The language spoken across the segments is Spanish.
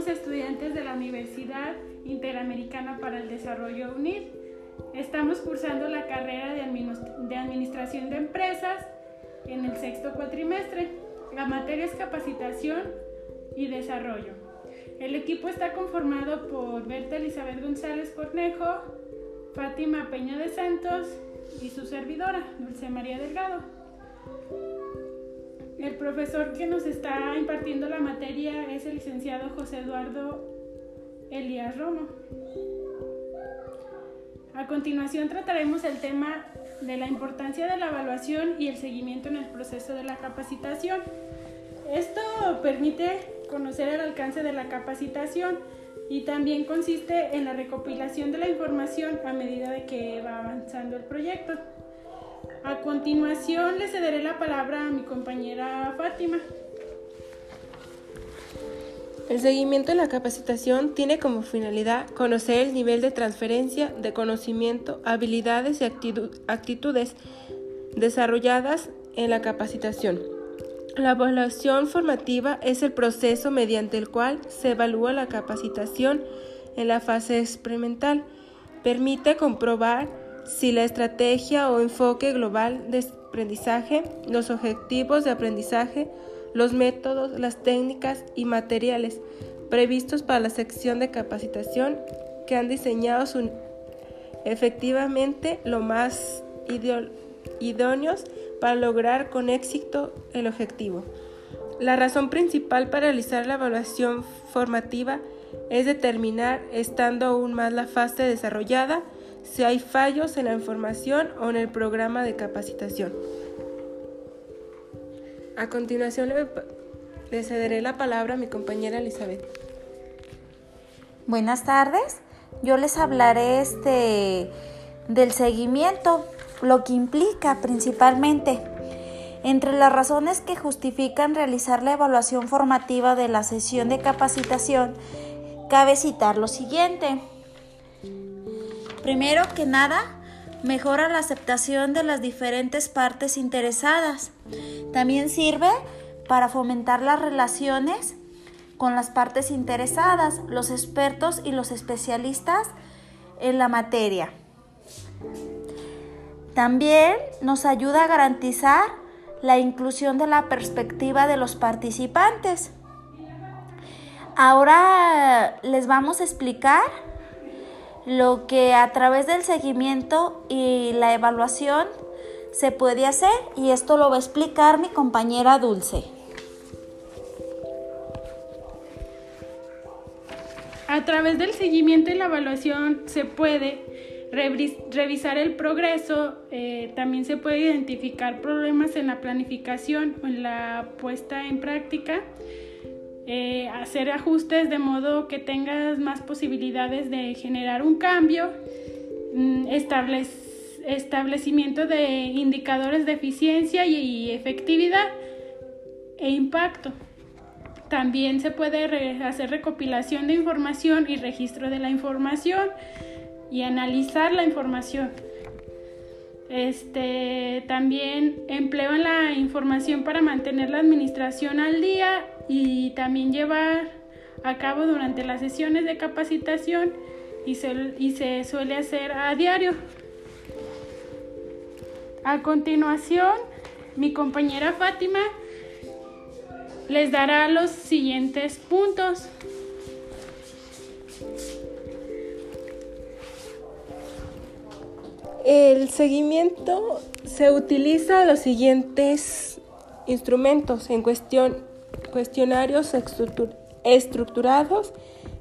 somos estudiantes de la Universidad Interamericana para el Desarrollo UNID. Estamos cursando la carrera de, Administración de Empresas en el sexto cuatrimestre. La materia es capacitación y desarrollo. El equipo está conformado por Berta Elizabeth González Cornejo, Fátima Peña de Santos y su servidora, Dulce María Delgado. El profesor que nos está impartiendo la materia es el licenciado José Eduardo Elías Romo. A continuación trataremos el tema de la importancia de la evaluación y el seguimiento en el proceso de la capacitación. Esto permite conocer el alcance de la capacitación y también consiste en la recopilación de la información a medida de que va avanzando el proyecto. A continuación le cederé la palabra a mi compañera Fátima. El seguimiento de la capacitación tiene como finalidad conocer el nivel de transferencia de conocimiento, habilidades y actitudes desarrolladas en la capacitación. La evaluación formativa es el proceso mediante el cual se evalúa la capacitación en la fase experimental. Permite comprobar si la estrategia o enfoque global de aprendizaje, los objetivos de aprendizaje, los métodos, las técnicas y materiales previstos para la sección de capacitación que han diseñado efectivamente lo más idóneos para lograr con éxito el objetivo. La razón principal para realizar la evaluación formativa es determinar, estando aún más la fase desarrollada, si hay fallos en la información o en el programa de capacitación. A continuación le, cederé la palabra a mi compañera Elizabeth. Buenas tardes. Yo les hablaré este del seguimiento, lo que implica principalmente. Entre las razones que justifican realizar la evaluación formativa de la sesión de capacitación, cabe citar lo siguiente. Primero que nada, mejora la aceptación de las diferentes partes interesadas. También sirve para fomentar las relaciones con las partes interesadas, los expertos y los especialistas en la materia. También nos ayuda a garantizar la inclusión de la perspectiva de los participantes. Ahora les vamos a explicar lo que a través del seguimiento y la evaluación se puede hacer y esto lo va a explicar mi compañera Dulce. A través del seguimiento y la evaluación se puede revisar el progreso, eh, también se puede identificar problemas en la planificación o en la puesta en práctica eh, hacer ajustes de modo que tengas más posibilidades de generar un cambio, mm, establecimiento de indicadores de eficiencia y, efectividad e impacto. También se puede hacer recopilación de información y registro de la información y analizar la información. Este, también empleo la información para mantener la administración al día y también llevar a cabo durante las sesiones de capacitación y se, y se suele hacer a diario. A continuación, mi compañera Fátima les dará los siguientes puntos. El seguimiento se utiliza los siguientes instrumentos en cuestión, cuestionarios estructurados,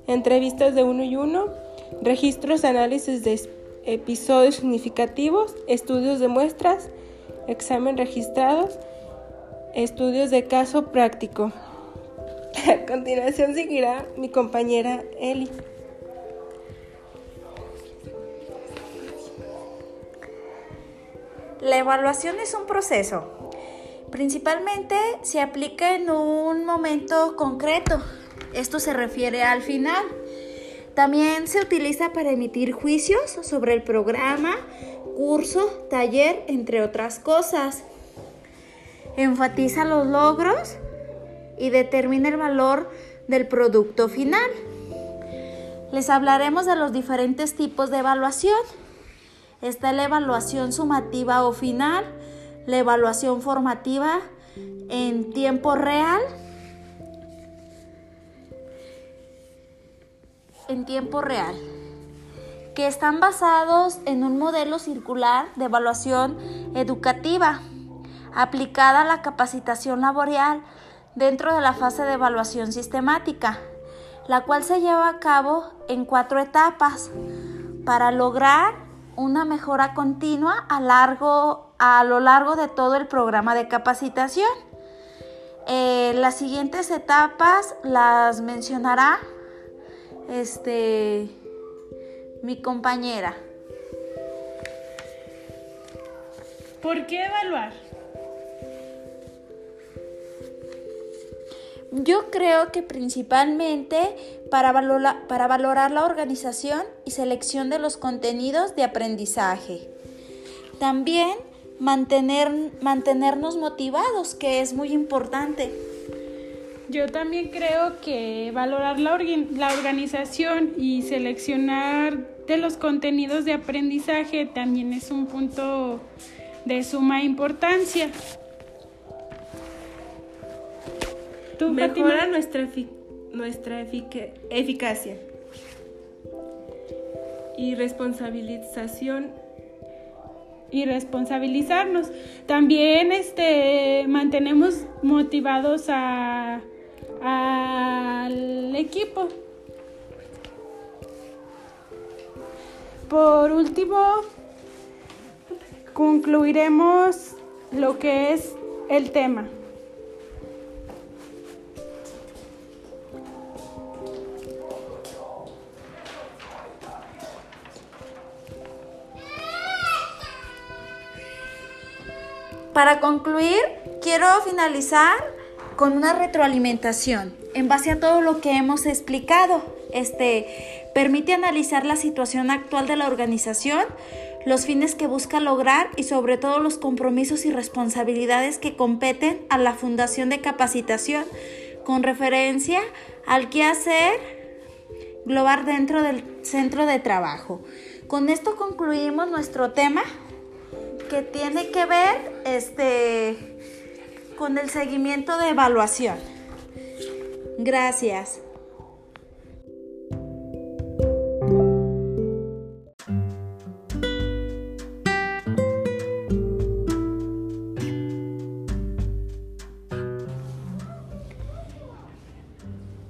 entrevistas de uno y uno, registros análisis de episodios significativos, estudios de muestras, examen registrados, estudios de caso práctico. A continuación seguirá mi compañera Eli. La evaluación es un proceso. Principalmente se aplica en un momento concreto. Esto se refiere al final. También se utiliza para emitir juicios sobre el programa, curso, taller, entre otras cosas. Enfatiza los logros y determina el valor del producto final. Les hablaremos de los diferentes tipos de evaluación. Está la evaluación sumativa o final, la evaluación formativa en tiempo real, en tiempo real, que están basados en un modelo circular de evaluación educativa aplicada a la capacitación laboral dentro de la fase de evaluación sistemática, la cual se lleva a cabo en cuatro etapas para lograr una mejora continua a, largo, a lo largo de todo el programa de capacitación. Eh, las siguientes etapas las mencionará este, mi compañera. ¿Por qué evaluar? Yo creo que principalmente para, para valorar la organización y selección de los contenidos de aprendizaje. También mantener, mantenernos motivados, que es muy importante. Yo también creo que valorar la, la organización y seleccionar de los contenidos de aprendizaje también es un punto de suma importancia. Mejora nuestra, nuestra eficacia y responsabilización y responsabilizarnos. También este mantenemos motivados a, al equipo. Por último, concluiremos lo que es el tema. Para concluir, quiero finalizar con una retroalimentación en base a todo lo que hemos explicado. Este permite analizar la situación actual de la organización, los fines que busca lograr y sobre todo los compromisos y responsabilidades que competen a la Fundación de Capacitación con referencia al quehacer global dentro del centro de trabajo. Con esto concluimos nuestro tema que tiene que ver este, con el seguimiento de evaluación. Gracias.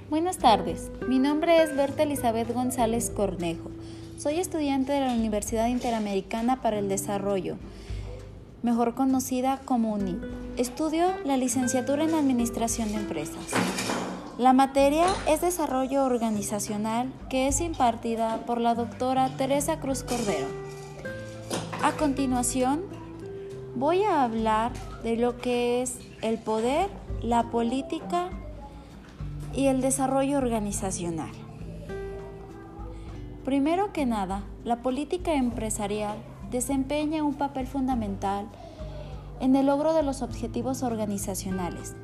Buenas tardes, mi nombre es Berta Elizabeth González Cornejo. Soy estudiante de la Universidad Interamericana para el Desarrollo mejor conocida como UNI. Estudio la licenciatura en Administración de Empresas. La materia es Desarrollo Organizacional que es impartida por la doctora Teresa Cruz Cordero. A continuación, voy a hablar de lo que es el poder, la política y el desarrollo organizacional. Primero que nada, la política empresarial desempeña un papel fundamental en el logro de los objetivos organizacionales,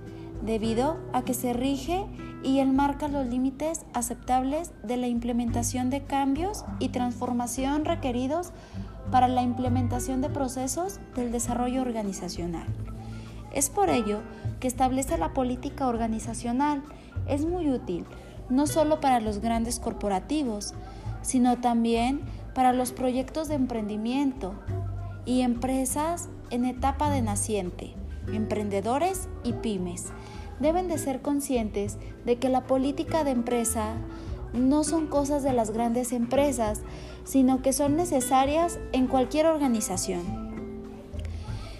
debido a que se rige y enmarca los límites aceptables de la implementación de cambios y transformación requeridos para la implementación de procesos del desarrollo organizacional. Es por ello que establece la política organizacional. Es muy útil, no solo para los grandes corporativos, sino también para los proyectos de emprendimiento y empresas en etapa de naciente, emprendedores y pymes. Deben de ser conscientes de que la política de empresa no son cosas de las grandes empresas, sino que son necesarias en cualquier organización.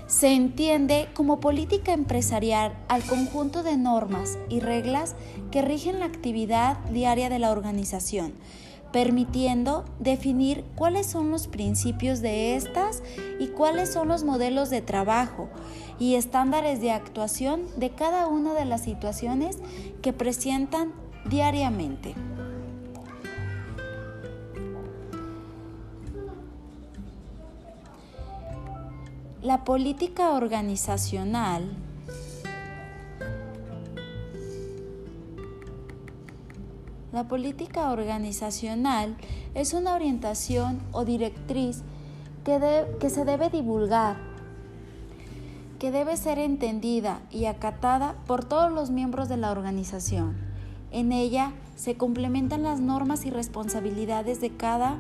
Se entiende como política empresarial al conjunto de normas y reglas que rigen la actividad diaria de la organización, permitiendo definir cuáles son los principios de estas y cuáles son los modelos de trabajo y estándares de actuación de cada una de las situaciones que presentan diariamente. La política organizacional La política organizacional es una orientación o directriz que, se debe divulgar, que debe ser entendida y acatada por todos los miembros de la organización. En ella se complementan las normas y responsabilidades de cada,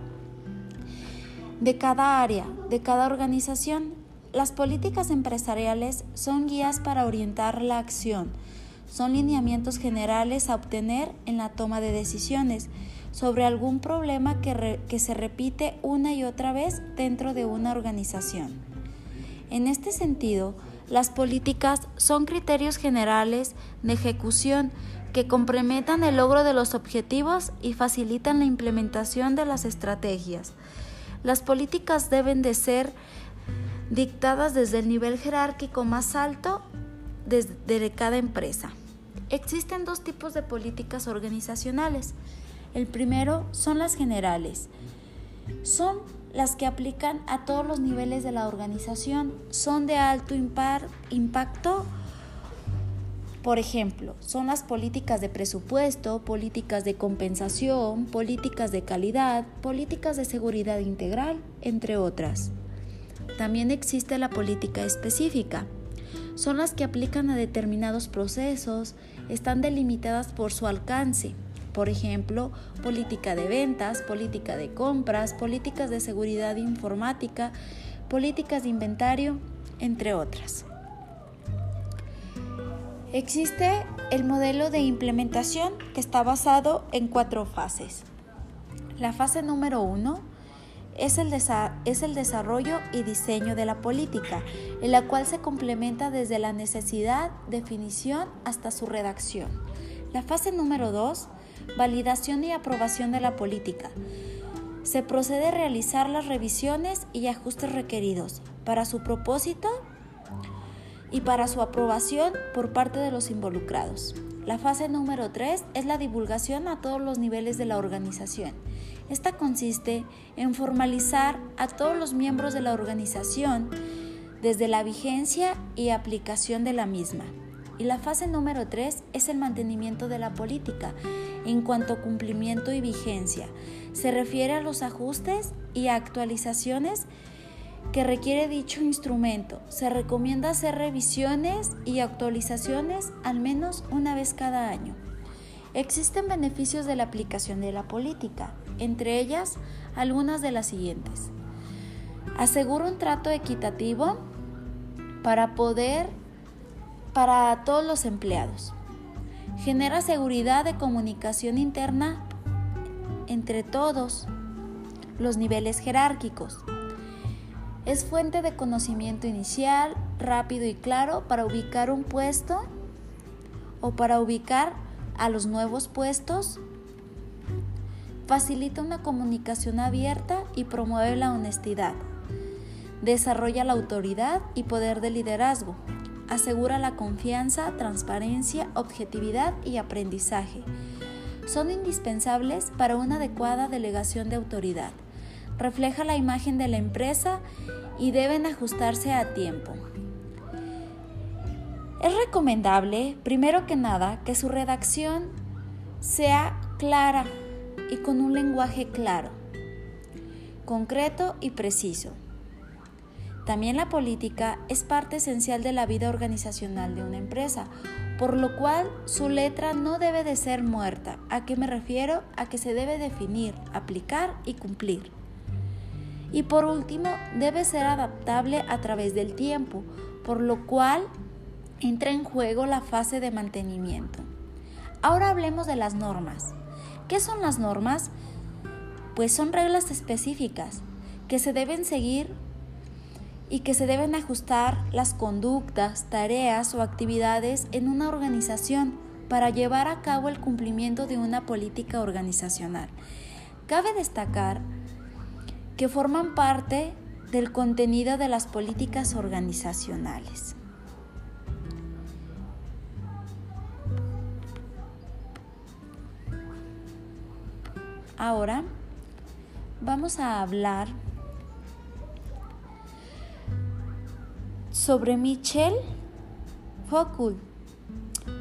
de cada área, de cada organización. Las políticas empresariales son guías para orientar la acción, son lineamientos generales a obtener en la toma de decisiones sobre algún problema que, que se repite una y otra vez dentro de una organización. En este sentido, las políticas son criterios generales de ejecución que comprometan el logro de los objetivos y facilitan la implementación de las estrategias. Las políticas deben de ser dictadas desde el nivel jerárquico más alto de cada empresa. Existen dos tipos de políticas organizacionales. El primero son las generales. Son las que aplican a todos los niveles de la organización. Son de alto impacto por ejemplo, son las políticas de presupuesto, políticas de compensación, políticas de calidad, políticas de seguridad integral, entre otras. También existe la política específica. Son las que aplican a determinados procesos, están delimitadas por su alcance. Por ejemplo, política de ventas, política de compras, políticas de seguridad informática, políticas de inventario, entre otras. Existe el modelo de implementación que está basado en cuatro fases. La fase número uno es el, es el, desarrollo y diseño de la política, en la cual se complementa desde la necesidad, definición hasta su redacción. La fase número dos, validación y aprobación de la política. Se procede a realizar las revisiones y ajustes requeridos. Para su propósito, y para su aprobación por parte de los involucrados. La fase número 3 es la divulgación a todos los niveles de la organización. Esta consiste en formalizar a todos los miembros de la organización desde la vigencia y aplicación de la misma. Y la fase número 3 es el mantenimiento de la política en cuanto a cumplimiento y vigencia. Se refiere a los ajustes y actualizaciones que requiere dicho instrumento. Se recomienda hacer revisiones y actualizaciones al menos una vez cada año. Existen beneficios de la aplicación de la política, entre ellas algunas de las siguientes. Asegura un trato equitativo para poder para todos los empleados. Genera seguridad de comunicación interna entre todos los niveles jerárquicos es fuente de conocimiento inicial, rápido y claro para ubicar un puesto o para ubicar a los nuevos puestos. Facilita una comunicación abierta y promueve la honestidad. Desarrolla la autoridad y poder de liderazgo. Asegura la confianza, transparencia, objetividad y aprendizaje. Son indispensables para una adecuada delegación de autoridad refleja la imagen de la empresa y deben ajustarse a tiempo. Es recomendable, primero que nada, que su redacción sea clara y con un lenguaje claro, concreto y preciso. También la política es parte esencial de la vida organizacional de una empresa, por lo cual su letra no debe de ser muerta. ¿A qué me refiero? A que se debe definir, aplicar y cumplir. Y por último, debe ser adaptable a través del tiempo, por lo cual entra en juego la fase de mantenimiento. Ahora hablemos de las normas. ¿Qué son las normas? Pues son reglas específicas que se deben seguir y que se deben ajustar las conductas, tareas o actividades en una organización para llevar a cabo el cumplimiento de una política organizacional. Cabe destacar que forman parte del contenido de las políticas organizacionales. Ahora vamos a hablar sobre Michel Foucault,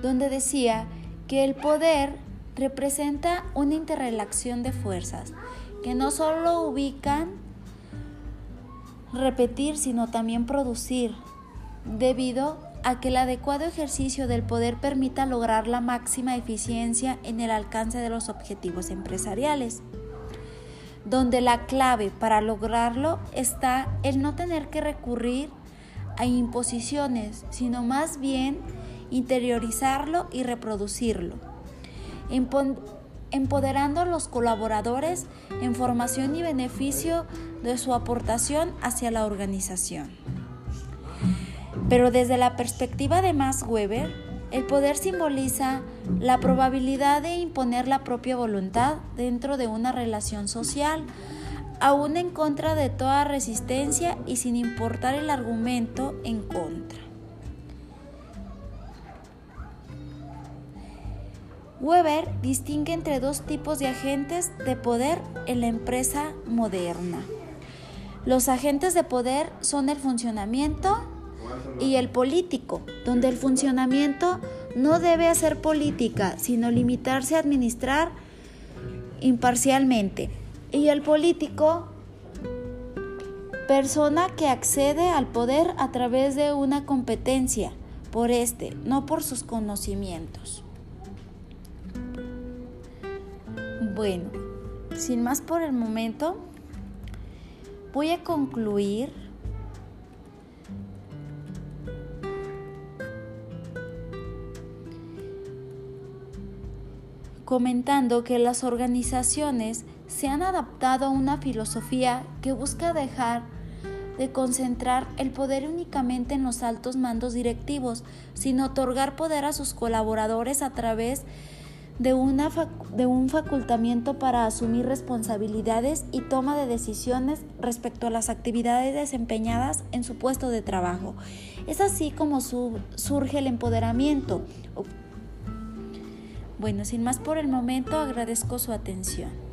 donde decía que el poder representa una interrelación de fuerzas que no solo ubican repetir, sino también producir, debido a que el adecuado ejercicio del poder permita lograr la máxima eficiencia en el alcance de los objetivos empresariales, donde la clave para lograrlo está el no tener que recurrir a imposiciones, sino más bien interiorizarlo y reproducirlo, empoderando a los colaboradores en formación y beneficio de su aportación hacia la organización. Pero desde la perspectiva de Max Weber, el poder simboliza la probabilidad de imponer la propia voluntad dentro de una relación social, aún en contra de toda resistencia y sin importar el argumento en contra. Weber distingue entre dos tipos de agentes de poder en la empresa moderna. Los agentes de poder son el funcionamiento y el político, donde el funcionamiento no debe hacer política, sino limitarse a administrar imparcialmente. Y el político, persona que accede al poder a través de una competencia por este, no por sus conocimientos. Bueno, sin más por el momento, voy a concluir comentando que las organizaciones se han adaptado a una filosofía que busca dejar de concentrar el poder únicamente en los altos mandos directivos, sino otorgar poder a sus colaboradores a través de, una de un facultamiento para asumir responsabilidades y toma de decisiones respecto a las actividades desempeñadas en su puesto de trabajo. Es así como surge el empoderamiento, bueno, sin más por el momento, agradezco su atención.